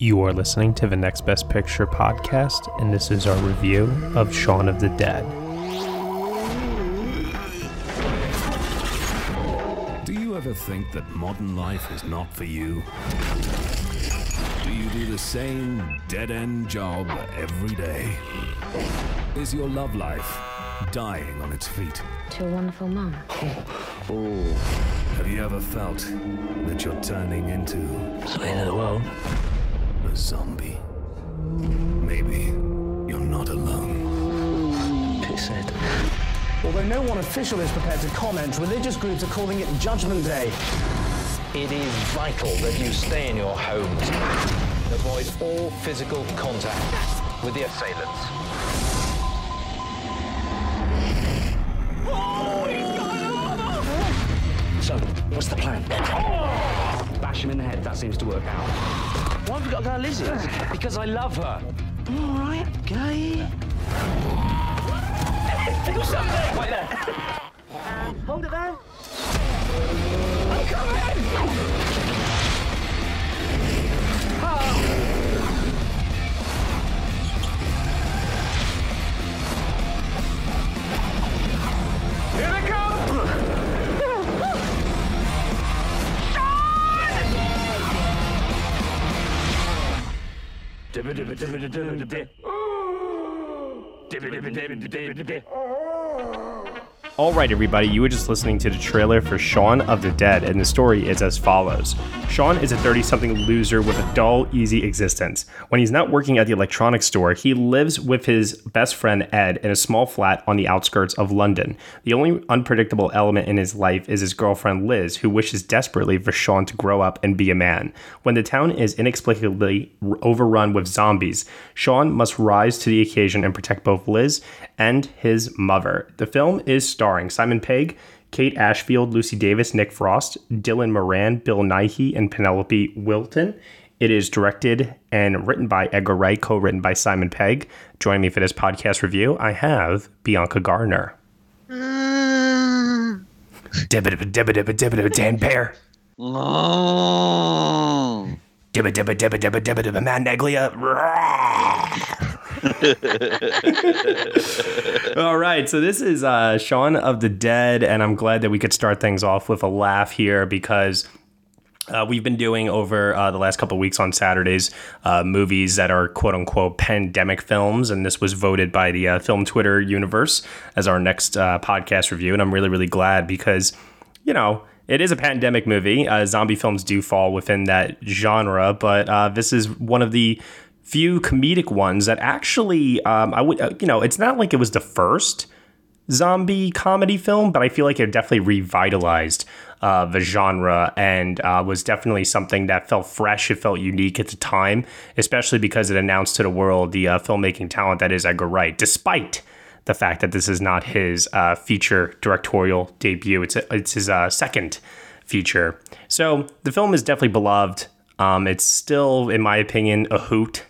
You are listening to the Next Best Picture podcast, and this is our review of Shaun of the Dead. Do you ever think that modern life is not for you? Do you do the same dead end job every day? Is your love life dying on its feet? To a wonderful mum. Have you ever felt that you're turning into It's the end of the world. A zombie? Maybe you're not alone. Pisshead. Although no one official is prepared to comment, religious groups are calling it Judgment Day. It is vital that you stay in your homes. Avoid all physical contact with the assailants. So, what's the plan? Bash him in the head. That seems to work out. Why have we got to go to Lizzie's? Because I love her. All right, gay. Do something! Wait there. Hold it there. I'm coming! Oh! All right, everybody, you were just listening to the trailer for Shaun of the Dead, and the story is as follows Shaun is a 30 something loser with a dull, easy existence. When he's not working at the electronics store, he lives with his best friend Ed in a small flat on the outskirts of London. The only unpredictable element in his life is his girlfriend Liz, who wishes desperately for Shaun to grow up and be a man. When the town is inexplicably overrun with zombies, Shaun must rise to the occasion and protect both Liz and his mother. The film is starring Simon Pegg, Kate Ashfield, Lucy Davis, Nick Frost, Dylan Moran, Bill Nighy, and Penelope Wilton. It is directed and written by Edgar Wright, co written by Simon Pegg. Joining me for this podcast review, I have Bianca Gardner. Dibba dibba dibba dibba dibba dibba Dan Bear. Dibba dibba dibba dibba dibba dibba Matt Neglia. All right, so this is uh, of the Dead, and I'm glad that we could start things off with a laugh here because uh, we've been doing over uh, the last couple weeks on Saturdays uh, movies that are quote unquote pandemic films, and this was voted by the uh, Film Twitter universe as our next uh, podcast review, and I'm really really glad because you know. It is a pandemic movie. Uh, zombie films do fall within that genre, but uh, this is one of the few comedic ones that actually, um, I would, uh, you know, it's not like it was the first zombie comedy film, but I feel like it definitely revitalized uh, the genre and uh, was definitely something that felt fresh. It felt unique at the time, especially because it announced to the world the uh, filmmaking talent that is Edgar Wright, despite the fact that this is not his uh, feature directorial debut. It's, it's his uh, second feature. So the film is definitely beloved. Um, it's still, in my opinion, a hoot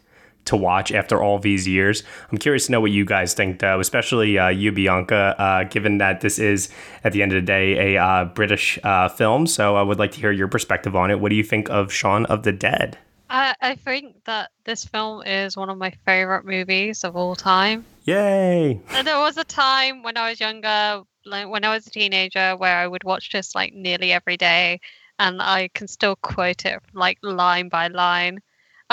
to watch after all these years. I'm curious to know what you guys think, though, especially uh, you, Bianca, uh, given that this is, at the end of the day, a uh, British uh, film. So I would like to hear your perspective on it. What do you think of Shaun of the Dead? I, I think that this film is one of my favorite movies of all time. Yay! And there was a time when I was younger, like when I was a teenager, where I would watch this like nearly every day, and I can still quote it like line by line.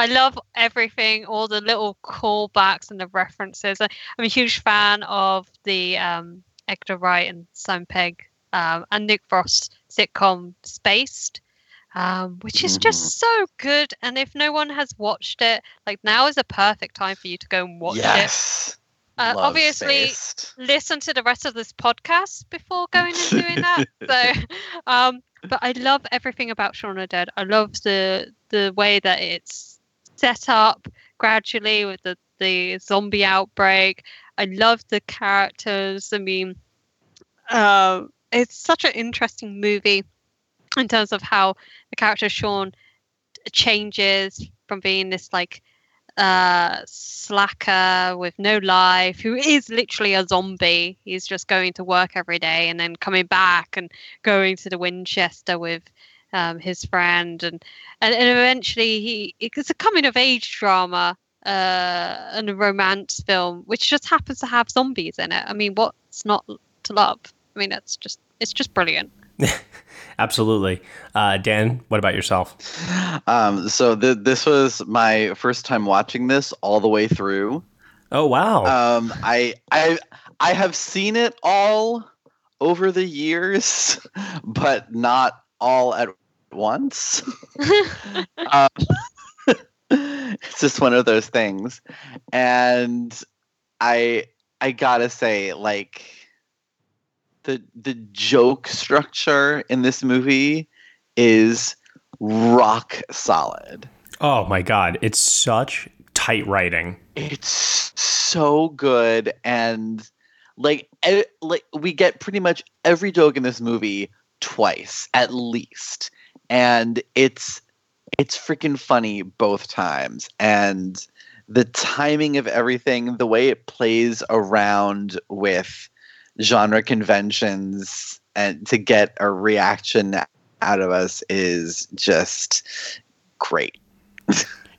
I love everything, all the little callbacks and the references. I- I'm a huge fan of the um, Edgar Wright and Sam Pegg um, and Nick Frost sitcom Spaced, um, which is just so good. And if no one has watched it, like now is a perfect time for you to go and watch it. yes. Uh, obviously, Spaced. listen to the rest of this podcast before going and doing that. So, um, but I love everything about Shaun of the Dead. I love the the way that it's set up gradually with the the zombie outbreak. I love the characters. I mean, uh, it's such an interesting movie in terms of how the character Shaun changes from being this like uh slacker with no life who is literally a zombie he's just going to work every day and then coming back and going to the winchester with um, his friend and, and and eventually he it's a coming of age drama uh and a romance film which just happens to have zombies in it i mean what's not to love i mean it's just it's just brilliant Absolutely. Uh, Dan, what about yourself? Um, so th- this was my first time watching this all the way through. Oh wow. Um, I I I have seen it all over the years, but not all at once. um, it's just one of those things, and I I gotta say, like the the joke structure in this movie is rock solid. oh my god, it's such tight writing. It's so good and like e- like we get pretty much every joke in this movie twice at least and it's it's freaking funny both times. And the timing of everything the way it plays around with genre conventions and to get a reaction out of us is just great.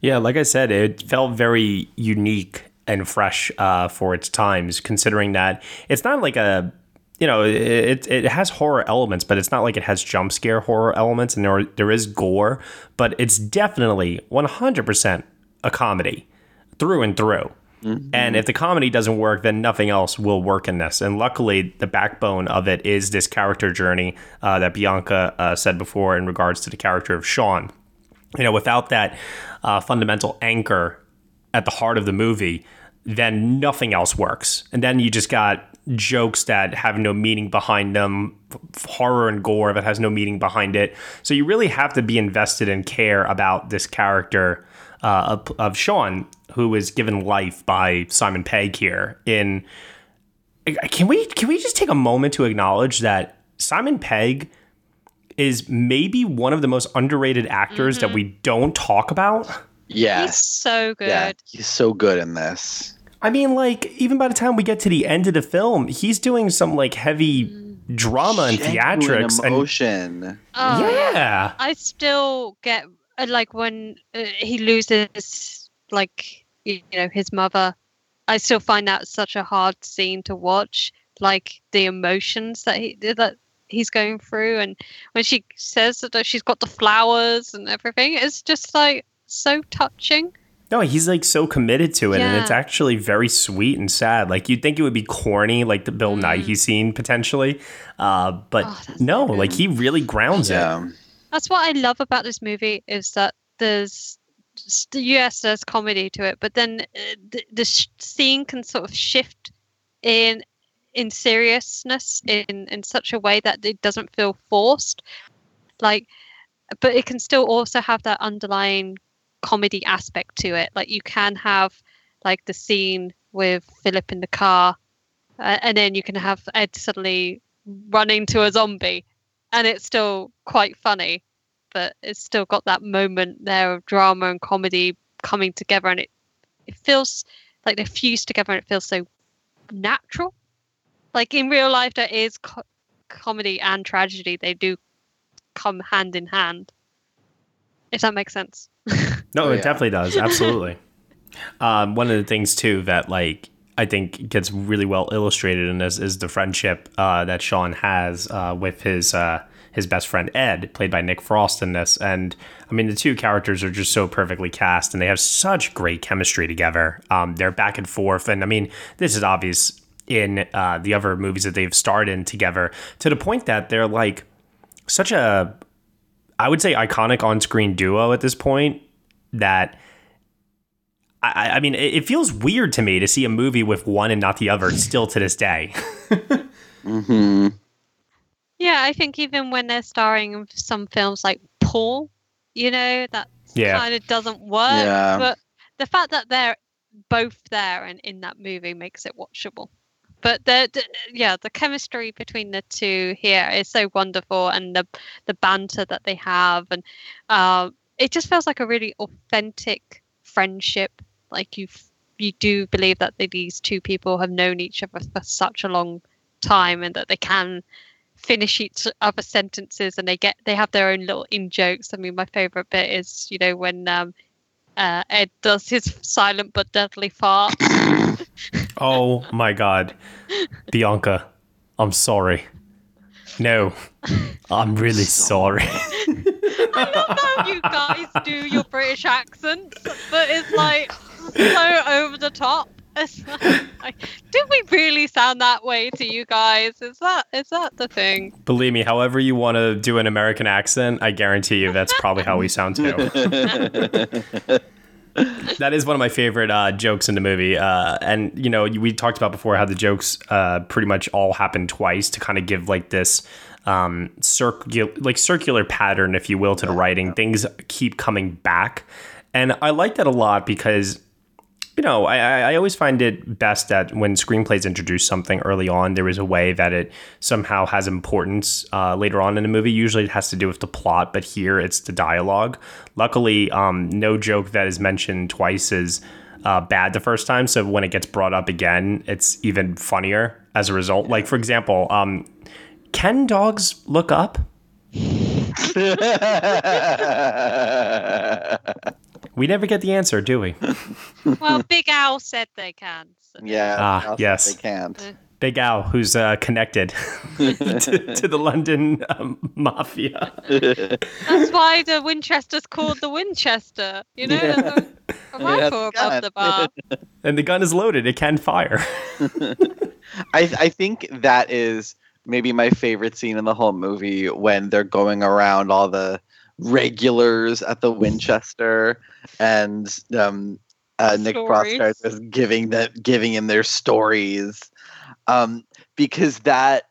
Yeah, like I said, it felt very unique and fresh uh, for its times, considering that it's not like a you know it it has horror elements, but it's not like it has jump scare horror elements, and there there is gore, but it's definitely one hundred percent a comedy through and through. And if the comedy doesn't work, then nothing else will work in this. And luckily, the backbone of it is this character journey uh, that Bianca uh, said before in regards to the character of Shaun. You know, without that uh, fundamental anchor at the heart of the movie, then nothing else works. And then you just got jokes that have no meaning behind them, horror and gore that has no meaning behind it. So you really have to be invested and care about this character uh, of, of Shaun, who is given life by Simon Pegg here. In can we can we just take a moment to acknowledge that Simon Pegg is maybe one of the most underrated actors that we don't talk about? yes he's so good yeah he's so good in this I mean, like, even by the time we get to the end of the film, he's doing some like heavy drama and Genuine theatrics. And emotion Oh, yeah. I still get uh, like when uh, he loses like you know his mother. I still find that such a hard scene to watch. Like the emotions that he that he's going through, and when she says that she's got the flowers and everything, it's just like so touching. No, he's like so committed to it, and it's actually very sweet and sad. Like you'd think it would be corny, like the Bill Nighy scene potentially, uh, but Mm. Oh, no, so like he really grounds it. That's what I love about this movie is that there's yes, there's comedy to it, but then uh, the, the sh- scene can sort of shift in in seriousness in in such a way that it doesn't feel forced. Like, but it can still also have that underlying comedy aspect to it. Like you can have like the scene with Philip in the car, uh, and then you can have Ed suddenly run into a zombie, and it's still quite funny, but it's still got that moment there of drama and comedy coming together, and it it feels like they're fused together, and it feels so natural. Like in real life, there is co- comedy and tragedy; they do come hand in hand. If that makes sense. No, Oh, it yeah. definitely does. Absolutely. um, one of the things too that like I think gets really well illustrated in this is the friendship uh, that Shaun has uh, with his uh, his best friend Ed, played by Nick Frost in this. And I mean, the two characters are just so perfectly cast, and they have such great chemistry together. Um, they're back and forth, and I mean, this is obvious in uh, the other movies that they've starred in together to the point that they're like such a I would say iconic on-screen duo at this point that I, I mean it, it feels weird to me to see a movie with one and not the other still to this day. hmm Yeah, I think even when they're starring in some films like Paul, you know, that Yeah. kind of doesn't work. Yeah. But the fact that they're both there and in that movie makes it watchable. But the, the yeah, the chemistry between the two here is so wonderful, and the the banter that they have, and um, it just feels like a really authentic friendship. Like you you do believe that these two people have known each other for such a long time, and that they can finish each other's sentences and they get they have their own little in jokes. I mean, my favorite bit is you know when um, uh, Ed does his silent but deadly fart. Oh my god. Bianca, I'm sorry. No. I'm really sorry. I love how you guys do your British accents, but it's like so over the top. It's like, do we really sound that way to you guys? Is that is that the thing? Believe me, however you want to do an American accent, I guarantee you that's probably how we sound too. that is one of my favorite uh, jokes in the movie. Uh, and, you know, we talked about before how the jokes uh, pretty much all happen twice to kind of give like this um, circular, like circular pattern, if you will, to the writing. Things keep coming back. And I like that a lot because you know, I, I I always find it best that when screenplays introduce something early on, there is a way that it somehow has importance uh, later on in the movie. Usually it has to do with the plot, but here it's the dialogue. Luckily, um, no joke that is mentioned twice is uh, bad the first time. So when it gets brought up again, it's even funnier as a result. Like, for example, um, can dogs look up? We never get the answer, do we? Well, Big Al said they can. so- yeah. Ah, yes. They can't. Big Al, who's uh, connected to, to the London um, mafia. That's why the Winchester's called the Winchester. You know, Yeah. there's a, a rifle it's gun. above the bar. And the gun is loaded, it can fire. I I think that is maybe my favorite scene in the whole movie when they're going around all the regulars at the Winchester and um uh, Nick Frost Stories. starts giving that giving him their stories um because that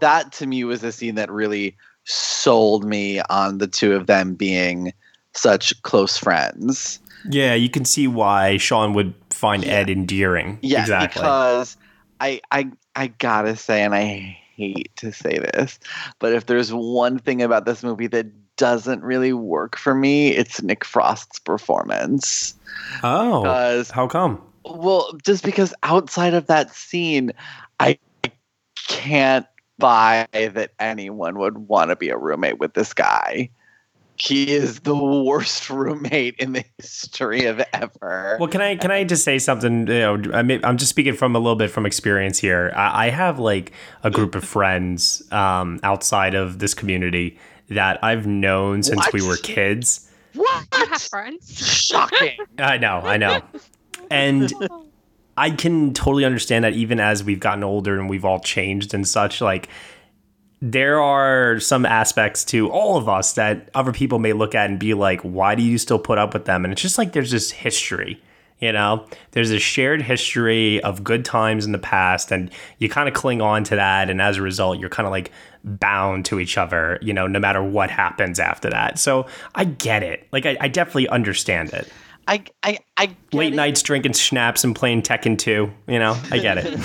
that to me was a scene that really sold me on the two of them being such close friends. Yeah, you can see why Shaun would find Ed endearing. Yeah, exactly. because I I I gotta say, and I hate to say this, but if there's one thing about this movie that doesn't really work for me, it's Nick Frost's performance. oh, Because how come? well, just because outside of that scene, I can't buy that anyone would want to be a roommate with this guy. He is the worst roommate in the history of ever. Well, can I can I just say something? You know, I mean, I'm just speaking from a little bit from experience here. I, I have like a group of friends um, outside of this community that I've known since we were kids. what? You have friends. Shocking. I know, I know. And I can totally understand that even as we've gotten older and we've all changed and such, like there are some aspects to all of us that other people may look at and be like, why do you still put up with them? And it's just like there's this history. You know, there's a shared history of good times in the past, and you kind of cling on to that. And as a result, you're kind of like bound to each other, you know, no matter what happens after that. So I get it. Like, I, I definitely understand it I I I late it. nights drinking schnapps and playing Tekken 2. You know, I get it.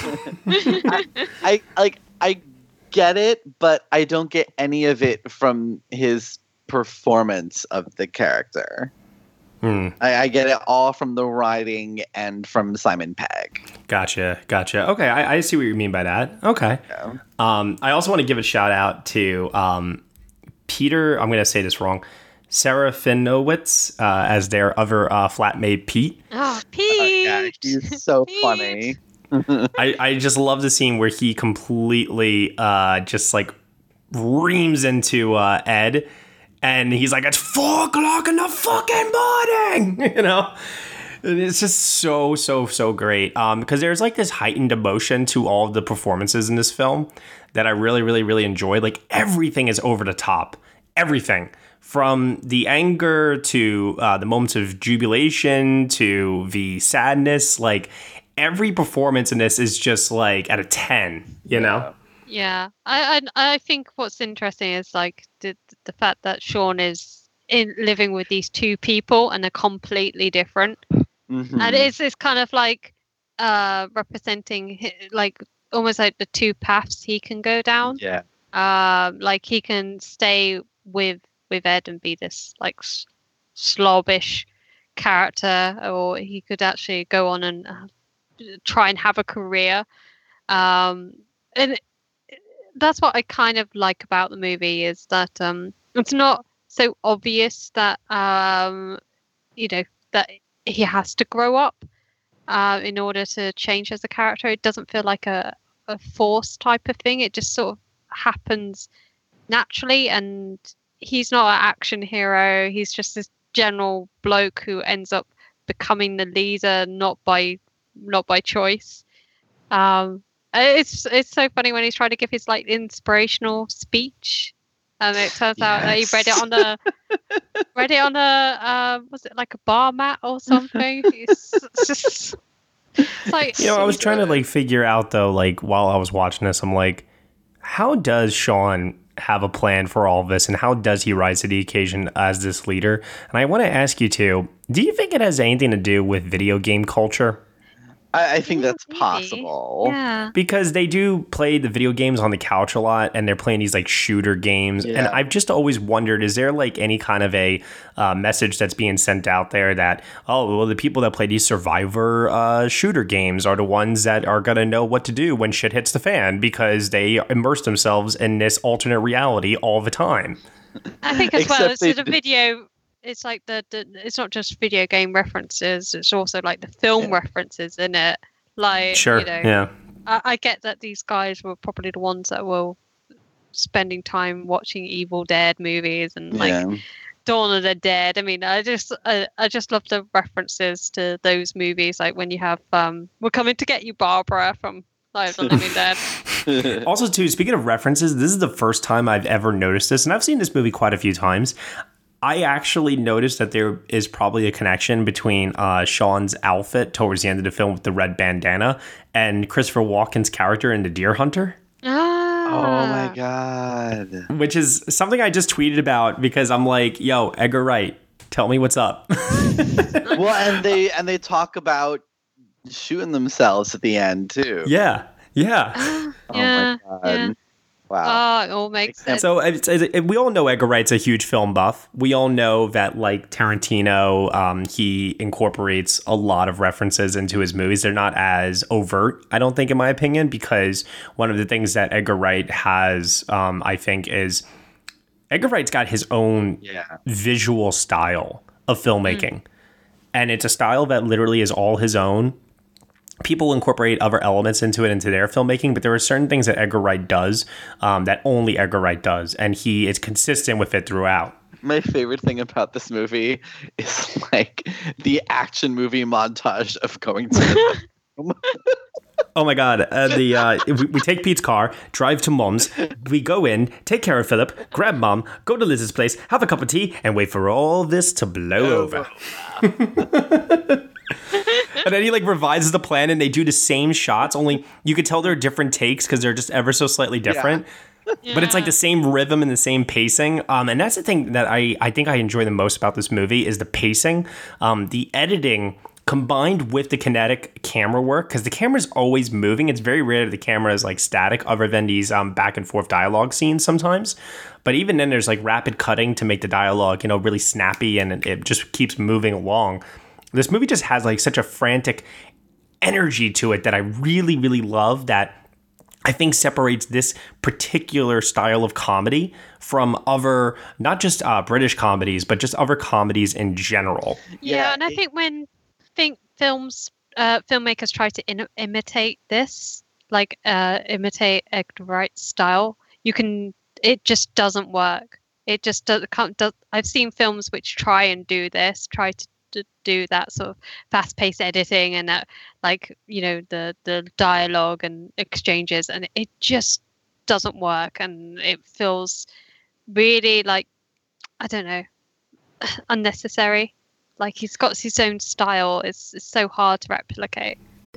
I like I get it, but I don't get any of it from his performance of the character. Hmm, I, I get it all from the writing and from Simon Pegg. gotcha, gotcha. Okay, I, I see what you mean by that. Okay. Yeah. Um, I also want to give a shout out to um, Peter. I'm going to say this wrong. Serafinowicz uh, as their other uh, flatmate Pete. Oh, Pete. Yeah, he's so Pete. funny. I, I just love the scene where he completely uh, just like reams into uh, Ed, and he's like, "It's four o'clock in the fucking morning," you know. And It's just so so so great um, because there's like this heightened emotion to all of the performances in this film that I really really really enjoy. Like everything is over the top, everything from the anger to uh, the moments of jubilation to the sadness. Like every performance in this is just like at a ten, you know. Yeah, I, I I think what's interesting is like the the fact that Shaun is in living with these two people and they're completely different Mhm. and it's it's kind of like uh representing hi- like almost like the two paths he can go down yeah. um like he can stay with with ed and be this like s- slobbish character or he could actually go on and uh, try and have a career um and that's what i kind of like about the movie is that um it's not so obvious that um you know that he has to grow up uh, in order to change as a character. It doesn't feel like a, a force type of thing. It just sort of happens naturally. And he's not an action hero. He's just this general bloke who ends up becoming the leader, not by not by choice. Um, it's it's so funny when he's trying to give his like inspirational speech. And it turns out that he read it on the read it on a uh, was it like a bar mat or something? It's, it's just it's like You know, I was trying to like figure out though, like while I was watching this, I'm like, how does Shaun have a plan for all of this, and how does he rise to the occasion as this leader? And I want to ask you too: Do you think it has anything to do with video game culture? I, I think Yeah, that's maybe. possible. yeah. Because they do play the video games on the couch a lot, and they're playing these like shooter games. And I've just always wondered: is there like any kind of a uh, message that's being sent out there that oh, well, the people that play these survivor uh, shooter games are the ones that are gonna know what to do when shit hits the fan because they immerse themselves in this alternate reality all the time. I think as well. Except It's they the video. It's like the, the it's not just video game references. It's also like the film references in it. Like Sure, you know, yeah. I, I get that these guys were probably the ones that were spending time watching Evil Dead movies and like yeah. Dawn of the Dead. I mean, I just I, I just love the references to those movies. Like when you have um, "We're coming to get you, Barbara" from Night of the Living Dead. Also, too, speaking of references, this is the first time I've ever noticed this, and I've seen this movie quite a few times. I actually noticed that there is probably a connection between uh, Shaun's outfit towards the end of the film with the red bandana and Christopher Walken's character in The Deer Hunter, ah, Oh my god. which is something I just tweeted about because I'm like, yo, Edgar Wright, tell me what's up. well, and they and they talk about shooting themselves at the end too. yeah, yeah. Ah, Oh yeah, my god. yeah. Wow. Oh, it all makes sense. So it's, it's, we all know Edgar Wright's a huge film buff. We all know that like Tarantino, um, he incorporates a lot of references into his movies. They're not as overt, I don't think, in my opinion, because one of the things that Edgar Wright has, um, I think, is Edgar Wright's got his own yeah. visual style of filmmaking. And it's a style that literally is all his own. People incorporate other elements into it into their filmmaking, but there are certain things that Edgar Wright does um, that only Edgar Wright does, and he is consistent with it throughout. My favorite thing about this movie is like the action movie montage of going to the Oh my god! Uh, the uh, we, we take Pete's car, drive to Mom's. We go in, take care of Philip, grab Mom, go to Liz's place, have a cup of tea, and wait for all this to blow over. and then he like revises the plan, and they do the same shots. Only you could tell they're different takes because they're just ever so slightly different. But it's like the same rhythm and the same pacing. Um, and that's the thing that I, I think I enjoy the most about this movie is the pacing. Um, the editing combined with the kinetic camera work because the camera's always moving. It's very rare that the camera is like static other than these um, back and forth dialogue scenes sometimes. But even then, there's like rapid cutting to make the dialogue, you know, really snappy and it just keeps moving along. This movie just has like such a frantic energy to it that I really, really love that I think separates this particular style of comedy from other, not just uh, British comedies, but just other comedies in general. yeah, Yeah, and I think when think films uh, filmmakers try to in- imitate this, like uh, imitate Edgar Wright's style, you can. It just doesn't work. It just does, can't. Does, I've seen films which try and do this, try to, to do that sort of fast-paced editing and that, like you know, the the dialogue and exchanges, and it just doesn't work, and it feels really like I don't know unnecessary. Like he's got his own style. It's, it's so hard to replicate.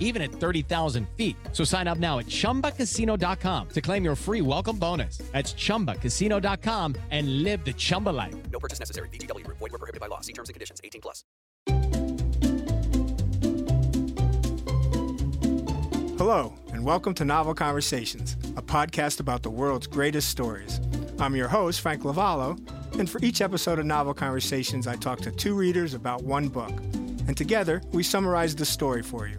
even at 30,000 feet. So sign up now at chumbacasino.com to claim your free welcome bonus. That's chumbacasino.com and live the Chumba life. No purchase necessary. VGW Group. Void were prohibited by law. See terms and conditions. 18 plus. Hello, and welcome to Novel Conversations, a podcast about the world's greatest stories. I'm your host, Frank Lavallo, and for each episode of Novel Conversations, I talk to two readers about one book. And together, we summarize the story for you.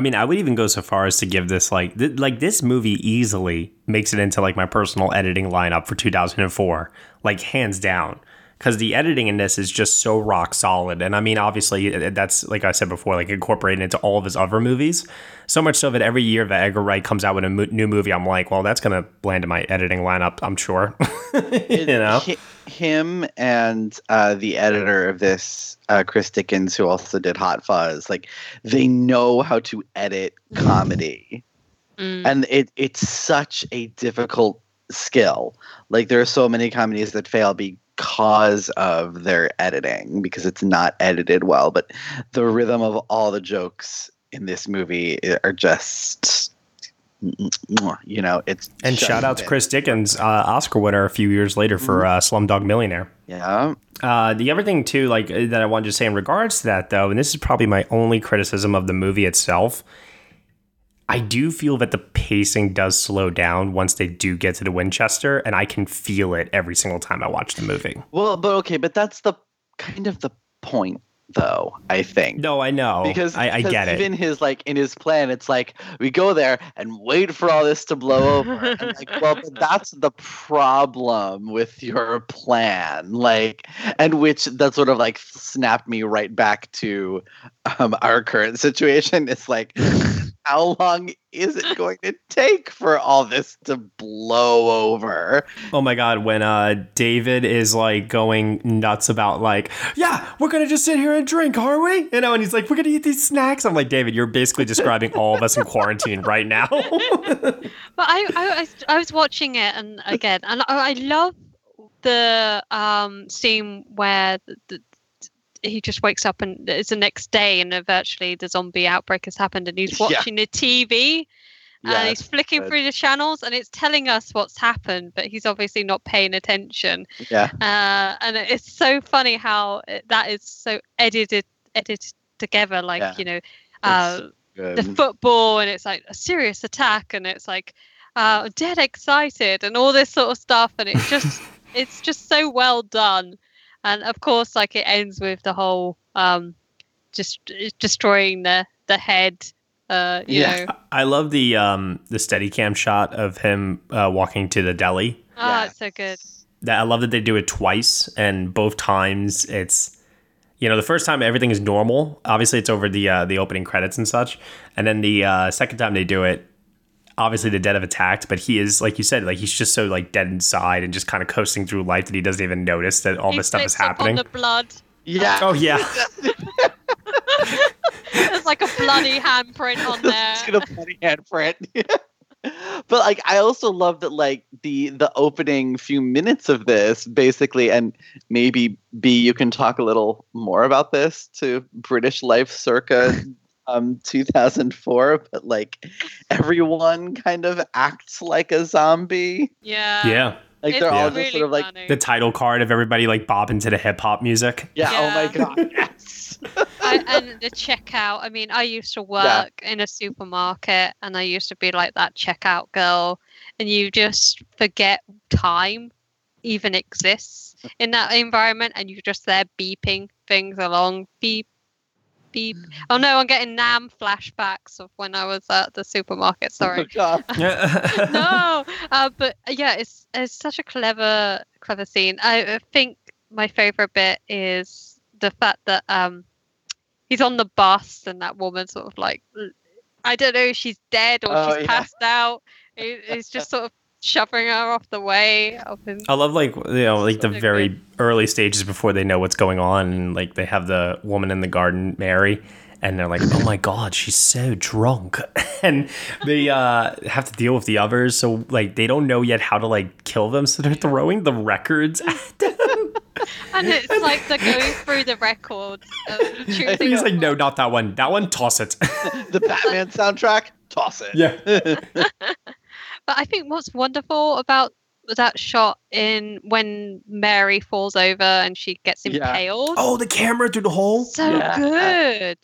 I mean, I would even go so far as to give this like th- like this movie easily makes it into like my personal editing lineup for 2004, like hands down. Because the editing in this is just so rock solid, and I mean, obviously, that's like I said before, like incorporated into all of his other movies. So much so that every year that Edgar Wright comes out with a mo- new movie, I'm like, well, that's gonna land in my editing lineup, I'm sure. you know, him and uh, the editor of this, uh, Chris Dickens, who also did Hot Fuzz, like they know how to edit comedy, Mm. and it it's such a difficult skill. Like there are so many comedies that fail because of their editing because it's not edited well. But the rhythm of all the jokes in this movie are just. You know, it's and shout out to. Chris Dickens, uh, Oscar winner a few years later for uh, Slumdog Millionaire. Yeah, Uh, the other thing too, like uh, that I wanted to say in regards to that though, and this is probably my only criticism of the movie itself. I do feel that the pacing does slow down once they do get to the Winchester, and I can feel it every single time I watch the movie. Well, but okay, but that's the kind of the point, though. I think. No, I know because I, I because get it. Even his like in his plan, it's like we go there and wait for all this to blow over. and like, well, but that's the problem with your plan, like, and which that sort of like snapped me right back to um, our current situation. It's like, how long is it going to take for all this to blow over? Oh my god, when uh David is like going nuts about like, yeah, we're gonna just sit here and drink, are we? You know, and he's like, we're gonna eat these snacks. I'm like, David, you're basically describing all of us in quarantine right now. But I, I, I, I was watching it, and again, and I, I love the um, scene where the, the, he just wakes up and it's the next day, and virtually the zombie outbreak has happened, and he's Yeah. watching the TV. Yeah, and he's flicking through the channels, and it's telling us what's happened, but he's obviously not paying attention. Yeah. Uh, and it's so funny how it, that is so edited, edited together, like Yeah. you know, uh, the football and it's like a serious attack and it's like uh dead excited and all this sort of stuff and it's just it's just so well done and of course like it ends with the whole um just destroying the the head uh you Yeah. know I love the um the steady cam shot of him uh, walking to the deli. ah it's so good That I love that they do it twice, and both times it's you know the first time everything is normal. Obviously, it's over the uh, the opening credits and such, and then the uh, second time they do it. Obviously, the dead have attacked, but he is like you said, like he's just so like dead inside and just kind of coasting through life that he doesn't even notice that all He this stuff is happening. the blood Yeah. Oh yeah, there's like a bloody handprint on there Just gonna bloody handprint. but like I also love that like the the opening few minutes of this basically and maybe B you can talk a little more about this to British life circa um 2004 but like everyone kind of acts like a zombie yeah yeah. like It's they're all really just sort of like funny. The title card of everybody like bopping to the hip hop music. yeah, oh my god yes I, and the checkout. I mean, I used to work in a supermarket, and I used to be like that checkout girl, and you just forget time even exists in that environment, and you're just there beeping things along, beep, beep. Oh no, I'm getting Nam flashbacks of when I was at the supermarket. Sorry. God. no, uh, but yeah, it's it's such a clever clever scene. I, I think my favorite bit is the fact that um he's on the bus and that woman sort of like I don't know if she's dead or Oh, she's yeah. passed out. He- He's just sort of shoving her off the way of him. I love like you know like the So very early stages before they know what's going on, and like they have the woman in the garden, Mary, and they're like, "Oh my god, she's so drunk," and they uh, have to deal with the others. So like they don't know yet how to like kill them, so they're throwing the records at them. And it's like they're going through the record. Choosing He's like, "No, not that one. That one, toss it." the Batman soundtrack, toss it. yeah. But I think what's wonderful about that shot in when Mary falls over and she gets Yeah. impaled. Oh, the camera through the hole. so Yeah. good.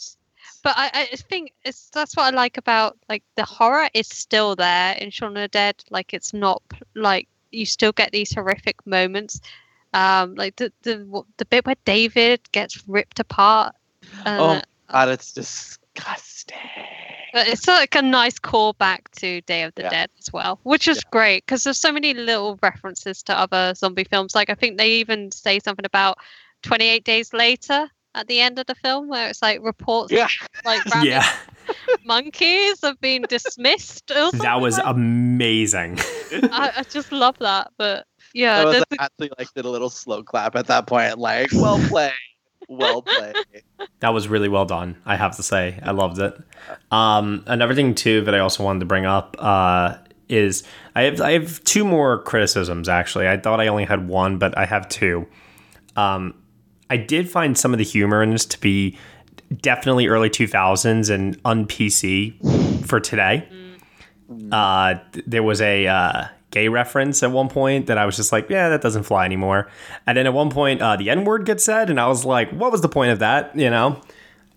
But I, I think it's that's what I like about like the horror is still there in Shaun of the Dead. Like it's not like you still get these horrific moments. Um, like the the the bit where David gets ripped apart. Uh, Oh God, it's disgusting. But it's like a nice callback to Day of the Yeah. Dead as well, which is great because there's so many little references to other zombie films. Like I think they even say something about 28 Days Later at the end of the film, where it's like reports Yeah. like Yeah, monkeys have been dismissed. That was like- amazing. I, I just love that. But yeah, I was there's like, actually like did a little slow clap at that point, like, well played, well played. That was really well done. I have to say, I loved it. Um, another thing too that I also wanted to bring up uh, is I have I have two more criticisms actually. I thought I only had one, but I have two. Um, I did find some of the humor in this to be definitely early two thousands and un PC for today. Uh, there was a uh, gay reference at one point that I was just like, yeah, that doesn't fly anymore. And then at one point, uh, the N word gets said, and I was like, what was the point of that? You know,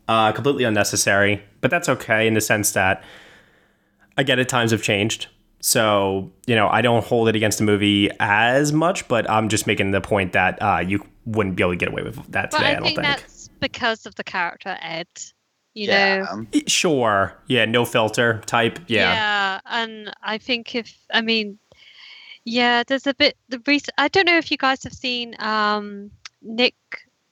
uh, completely unnecessary. But that's okay in the sense that I get it, times have changed. So, you know, I don't hold it against the movie as much, but I'm just making the point that uh, you wouldn't be able to get away with that but today, I, I don't think think. that's because of the character Ed. You know. Sure. Yeah, no filter type. Yeah. Yeah, and I think if I mean, yeah, there's a bit the recent. I don't know if you guys have seen. Um, Nick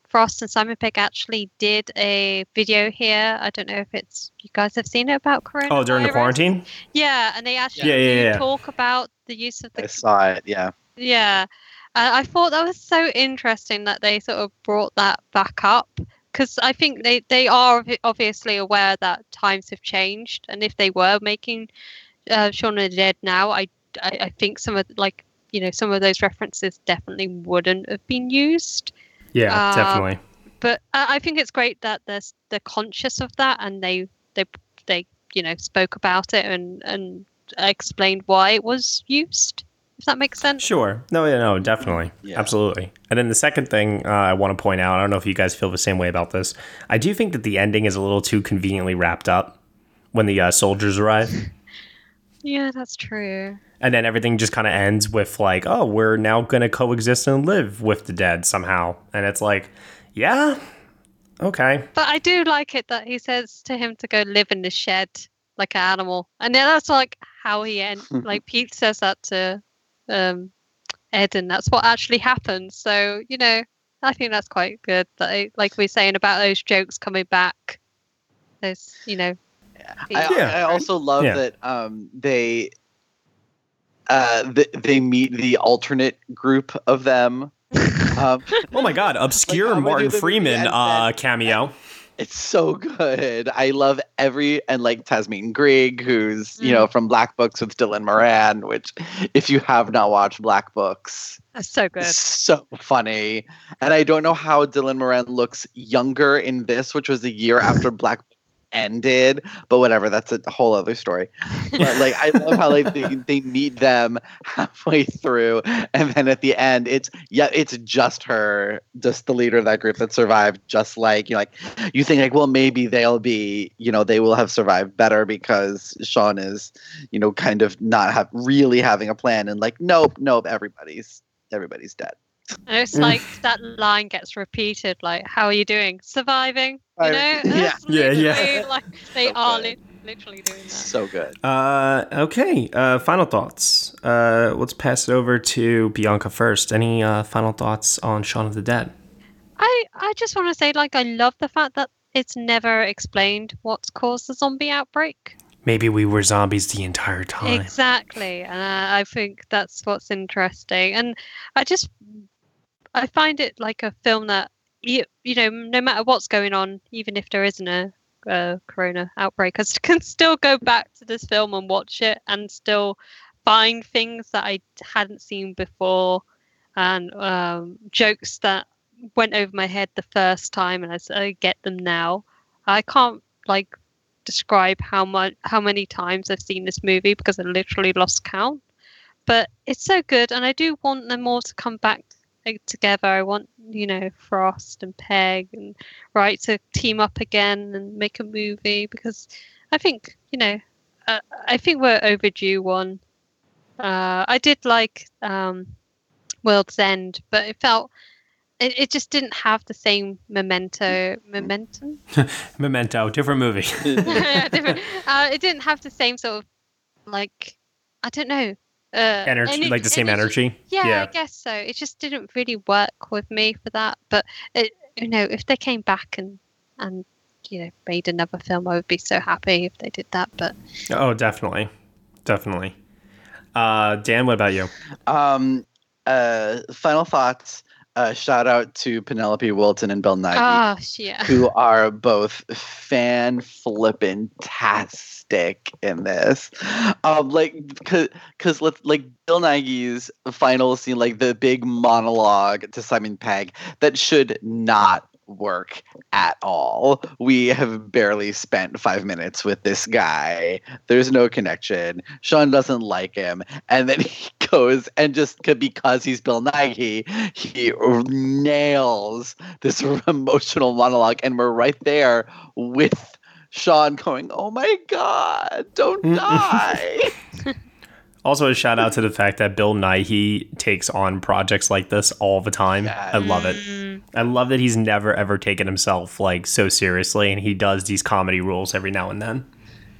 Frost and Simon Pegg actually did a video here. I don't know if it's you guys have seen it about coronavirus. Oh, during the quarantine? Yeah, and they actually Yeah, yeah, do yeah. talk about the use of the I saw it. Yeah. yeah, uh, I thought that was so interesting that they sort of brought that back up because I think they they are obviously aware that times have changed, and if they were making uh, Shaun of the Dead now, I, I I think some of like you know some of those references definitely wouldn't have been used. Yeah, Uh, definitely. But I, I think it's great that they're they're conscious of that and they they they you know spoke about it and and explained why it was used. If that makes sense. Sure. No, yeah, no, definitely. Yeah. Absolutely. And then the second thing uh, I want to point out, I don't know if you guys feel the same way about this. I do think that the ending is a little too conveniently wrapped up when the uh, soldiers arrive. Yeah, that's true. And then everything just kind of ends with, like, oh, we're now going to coexist and live with the dead somehow. And it's like, yeah, okay. But I do like it that he says to him to go live in the shed like an animal, and then that's like how he ends. like Pete says that to um, Ed, and that's what actually happens. So you know, I think that's quite good. That it, like we're saying about those jokes coming back. Those, you know, I, Yeah. I also love Yeah. that um, they uh, th- they meet the alternate group of them. Um, Oh my God. Obscure Like, Martin many of them Freeman and uh, cameo. it's so good. I love every and like Tamsin Greig, who's you know from Black Books with Dylan Moran. Which, if you have not watched Black Books, that's so good. so funny. And I don't know how Dylan Moran looks younger in this, which was a year after Black Book ended, but whatever, that's a whole other story. But like I love how like they, they meet them halfway through and then at the end it's yeah, it's just her, just the leader of that group that survived, just like you know, like you think like, well maybe they'll be, you know, they will have survived better because Shaun is, you know, kind of not have really having a plan and like, nope, nope, everybody's everybody's dead. And it's like that line gets repeated, like, "How are you doing? Surviving?" You know? Yeah. That's Yeah, yeah. Like they So are li- literally doing that. So good. Uh, okay. Uh, final thoughts. Uh, let's pass it over to Bianca first. Any uh, final thoughts on Shaun of the Dead? I I just want to say, like, I love the fact that it's never explained what's caused the zombie outbreak. Maybe we were zombies the entire time. Exactly, and I, I think that's what's interesting. And I just I find it like a film that you you know no matter what's going on, even if there isn't a, a corona outbreak, I can still go back to this film and watch it and still find things that I hadn't seen before and um, jokes that went over my head the first time and I get them now. I can't like describe how much how many times I've seen this movie because I literally lost count. But it's so good, and I do want them all to come back like, together. I want you know Frost and Pegg and Wright to team up again and make a movie because I think you know uh, I think we're overdue one. Uh, I did like um, World's End, but it felt it, it just didn't have the same memento momentum. Memento, different movie. Different. Uh, it didn't have the same sort of like I don't know. Uh, energy, ener- like the same energy. Yeah, I guess so. It just didn't really work with me for that. But it, you know, if they came back and and you know made another film, I would be so happy if they did that. But Oh, definitely, definitely. Uh, Dan, what about you? Um, uh, final thoughts. Uh, shout out to Penelope Wilton and Bill Nighy. ah, yeah. who are both fan flippin' tastic in this. Um, like, cause, cause let's like Bill Nighy's final scene, like the big monologue to Simon Pegg, that should not work at all. We have barely spent five minutes with this guy. There's no connection. Shaun doesn't like him, and then he goes and just because he's Bill Nighy, he nails this emotional monologue, and we're right there with Shaun going, "Oh my God, don't mm. die!" Also, a shout out to the fact that Bill Nighy takes on projects like this all the time. I love it. I love that he's never ever taken himself like so seriously, and he does these comedy rules every now and then.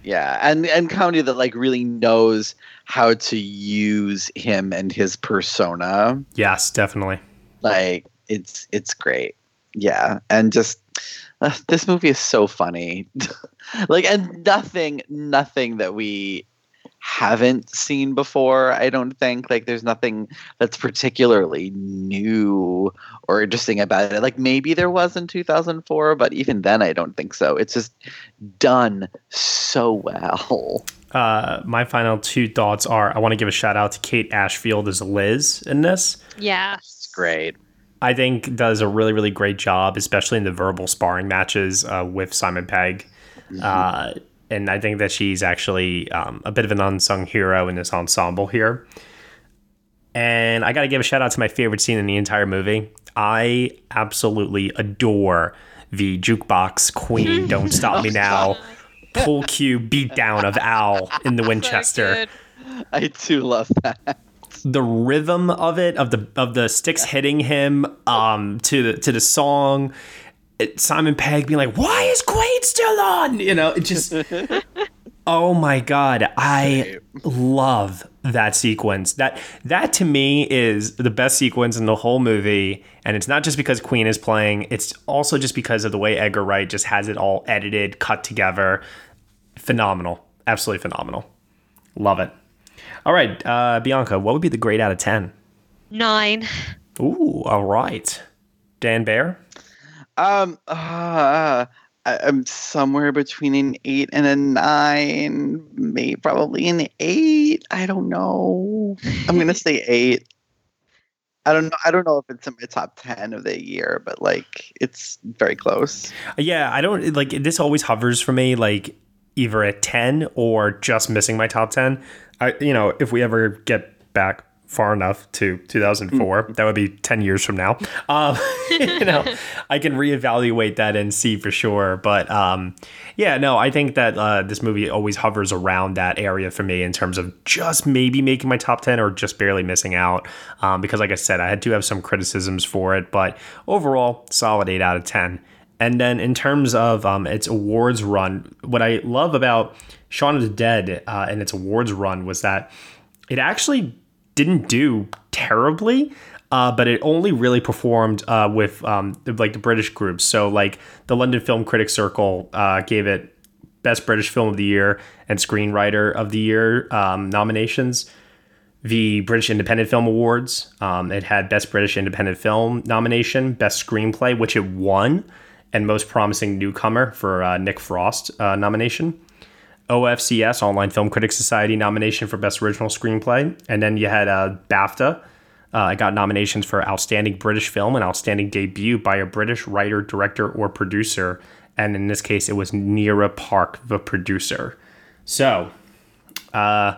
Yeah, and and comedy that like really knows how to use him and his persona. Yes, definitely. Like it's it's great. Yeah, and just uh, this movie is so funny. like and nothing nothing that we haven't seen before, I don't think. Like there's nothing that's particularly new or interesting about it. Like maybe there was in 2004, but even then I don't think so. It's just done so well. Uh, my final two thoughts are: I want to give a shout out to Kate Ashfield as Liz in this. Yeah. It's Great. I think does a really really great job, especially in the verbal sparring matches uh, with Simon Pegg. Uh, and I think that she's actually um, a bit of an unsung hero in this ensemble here. And I got to give a shout out to my favorite scene in the entire movie. I absolutely adore the jukebox queen. Don't stop me now. Pull cue beatdown of Al in the Winchester I do love that. the rhythm of it of the of the sticks hitting him um to the to the song it, Simon Pegg being like why is Quaid still on you know it just oh my god I love that sequence that that to me is the best sequence in the whole movie and it's not just because Queen is playing it's also just because of the way Edgar Wright just has it all edited cut together phenomenal absolutely phenomenal love it all right, uh, Bianca, what would be the grade out of 10? Nine. Ooh, all right. Dan Bear? Um, uh, I'm somewhere between an eight and a nine, maybe probably an eight. I don't know. I'm gonna say eight. I don't know. I don't know if it's in my top ten of the year, but like it's very close. Yeah, I don't like this always hovers for me like either at 10 or just missing my top 10. I you know, if we ever get back far enough to 2004. That would be 10 years from now. Um, you know, I can reevaluate that and see for sure. But um, yeah, no, I think that uh, this movie always hovers around that area for me in terms of just maybe making my top 10 or just barely missing out. Um, because, like I said, I do have some criticisms for it, but overall, solid 8 out of 10. And then in terms of um, its awards run, what I love about Shaun of the Dead uh, and its awards run was that it actually didn't do terribly. Uh, but it only really performed uh, with um, like the British groups. So like the London Film Critics Circle uh, gave it Best British Film of the Year and Screenwriter of the Year um, nominations. The British Independent Film Awards, um, it had Best British Independent Film nomination, Best Screenplay, which it won, and Most Promising Newcomer for uh, Nick Frost uh, nomination. OFCS, Online Film Critics Society nomination for Best Original Screenplay. And then you had uh, BAFTA. Uh, I got nominations for Outstanding British Film and Outstanding Debut by a British writer, director, or producer. And in this case, it was Nira Park, the producer. So, uh,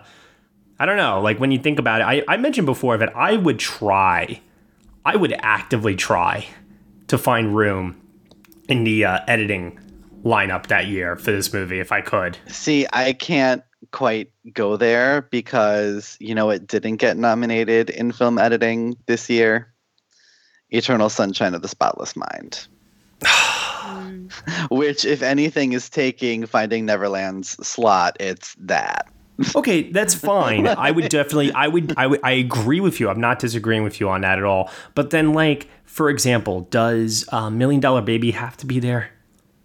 I don't know. Like when you think about it, I, I mentioned before that I would try, I would actively try to find room in the uh, editing lineup that year for this movie if I could. See, I can't quite go there because you know it didn't get nominated in film editing this year. Eternal Sunshine of the Spotless Mind. Which, if anything, is taking Finding Neverland's slot, it's that. okay, that's fine. I would definitely, I would, I would, I agree with you. I'm not disagreeing with you on that at all. But then, like, for example, does uh, Million Dollar Baby have to be there?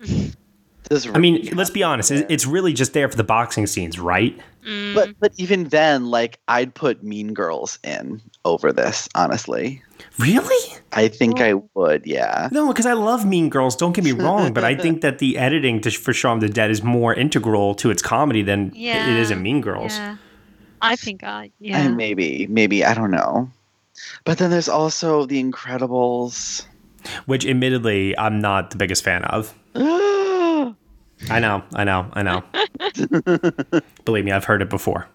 Does I mean, let's be honest. it- It's really just there for the boxing scenes, right? Mm. But but even then, like I'd put Mean Girls in over this, honestly. Really? I think I oh. would, yeah. No, because I love Mean Girls. Don't get me wrong, but I think that the editing to, for Shaun of the Dead is more integral to its comedy than Yeah. it is in Mean Girls. Yeah. I think I yeah. And maybe, maybe I don't know. But then there's also The Incredibles. Which, admittedly, I'm not the biggest fan of. I know, I know, I know. Believe me, I've heard it before.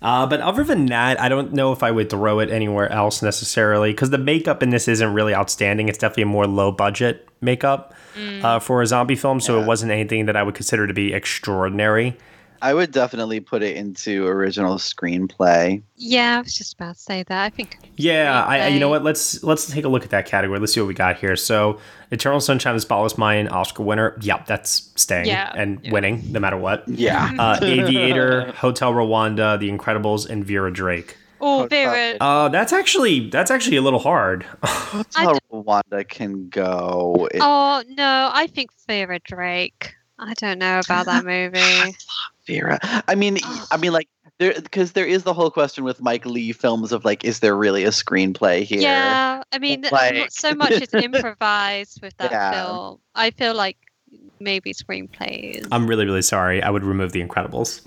Uh, but other than that, I don't know if I would throw it anywhere else necessarily because the makeup in this isn't really outstanding. It's definitely a more low budget makeup uh, for a zombie film, so it wasn't anything that I would consider to be extraordinary. I would definitely put it into original screenplay. Yeah, I was just about to say that. I think Yeah, I, I- you know what? Let's let's take a look at that category. Let's see what we got here. So, Eternal Sunshine of the Spotless Mind, Oscar winner. Yep, that's staying Yeah, and winning no matter what. Yeah. Uh, Aviator, Hotel Rwanda, The Incredibles, and Vera Drake. Oh, Vera. Uh, that's actually that's actually a little hard. That's how Wanda can go. It- Oh no, I think Vera Drake. I don't know about that movie. Vera. I mean, I mean, like there because there is the whole question with Mike Leigh films of like, is there really a screenplay here? Yeah, I mean, Like- so much is improvised with that Yeah. film. I feel like maybe screenplays. I'm really really sorry. I would remove The Incredibles.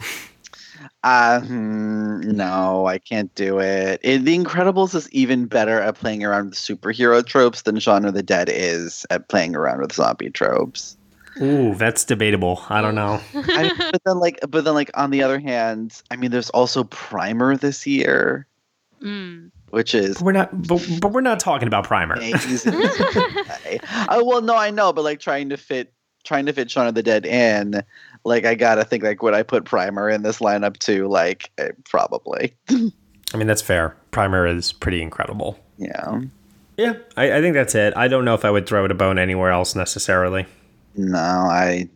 Uh, hmm, no, I can't do it. it. The Incredibles is even better at playing around with superhero tropes than Shaun of the Dead is at playing around with zombie tropes. Ooh, that's debatable. I don't know. I but then, like, but then, like, on the other hand, I mean, there's also Primer this year, Mm. which is We're not, but, but we're not talking about Primer. amazing. oh well, no, I know, but like trying to fit, trying to fit Shaun of the Dead in, like, I gotta think, like, would I put Primer in this lineup too? Like, eh, probably. I mean, that's fair. Primer is pretty incredible. Yeah. Yeah, I, I think that's it. I don't know if I would throw it a bone anywhere else necessarily. No, I,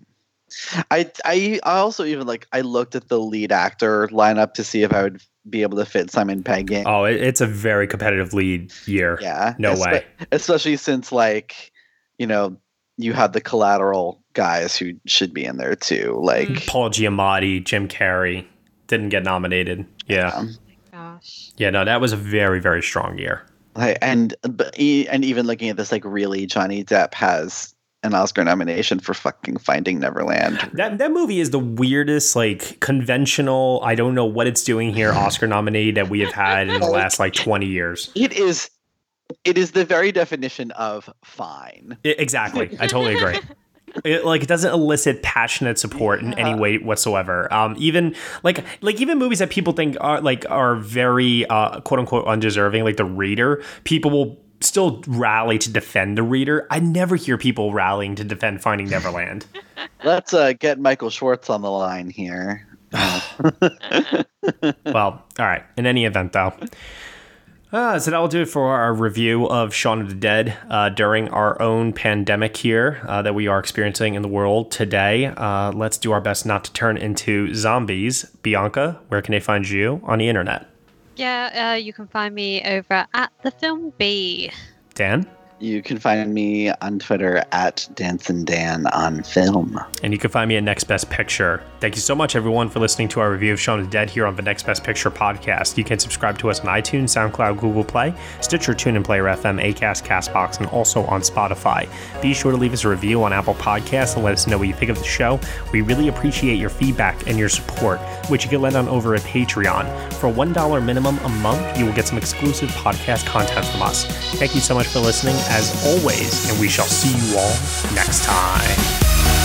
I, I, I also even like I looked at the lead actor lineup to see if I would be able to fit Simon Pegg in. Oh, it, it's a very competitive lead year. yeah, no espe- way. Especially since like, you know, you had the collateral guys who should be in there too. Like, mm-hmm. Paul Giamatti, Jim Carrey didn't get nominated. Yeah. Gosh. Yeah, no, that was a very, very strong year. like and but e- and even looking at this, like, really, Johnny Depp has an Oscar nomination for fucking Finding Neverland. That that movie is the weirdest, like conventional. I don't know what it's doing here. Oscar nominee that we have had in the last like twenty years. It is, it is the very definition of fine. I- exactly, I totally agree. It, like it doesn't elicit passionate support in any way whatsoever. Um, even like like even movies that people think are like are very uh, quote unquote undeserving, like the Reader, people will still rally to defend the Reader. I never hear people rallying to defend Finding Neverland. Let's uh, get Michael Schwartz on the line here. well, all right. In any event, though. Uh, so that will do it for our review of Shaun of the Dead uh, during our own pandemic here uh, that we are experiencing in the world today. Uh, let's do our best not to turn into zombies. Bianca, where can they find you on the internet? Yeah, uh, you can find me over at the film B. Dan? You can find me on Twitter at Dancing Dan on film. And you can find me at Next Best Picture. Thank you so much, everyone, for listening to our review of Shaun of the Dead here on the Next Best Picture podcast. You can subscribe to us on iTunes, SoundCloud, Google Play, Stitcher, TuneIn Player FM, Acast, Castbox, and also on Spotify. Be sure to leave us a review on Apple Podcasts and let us know what you think of the show. We really appreciate your feedback and your support, which you can lend on over at Patreon. For $1 minimum a month, you will get some exclusive podcast content from us. Thank you so much for listening, as always, and we shall see you all next time.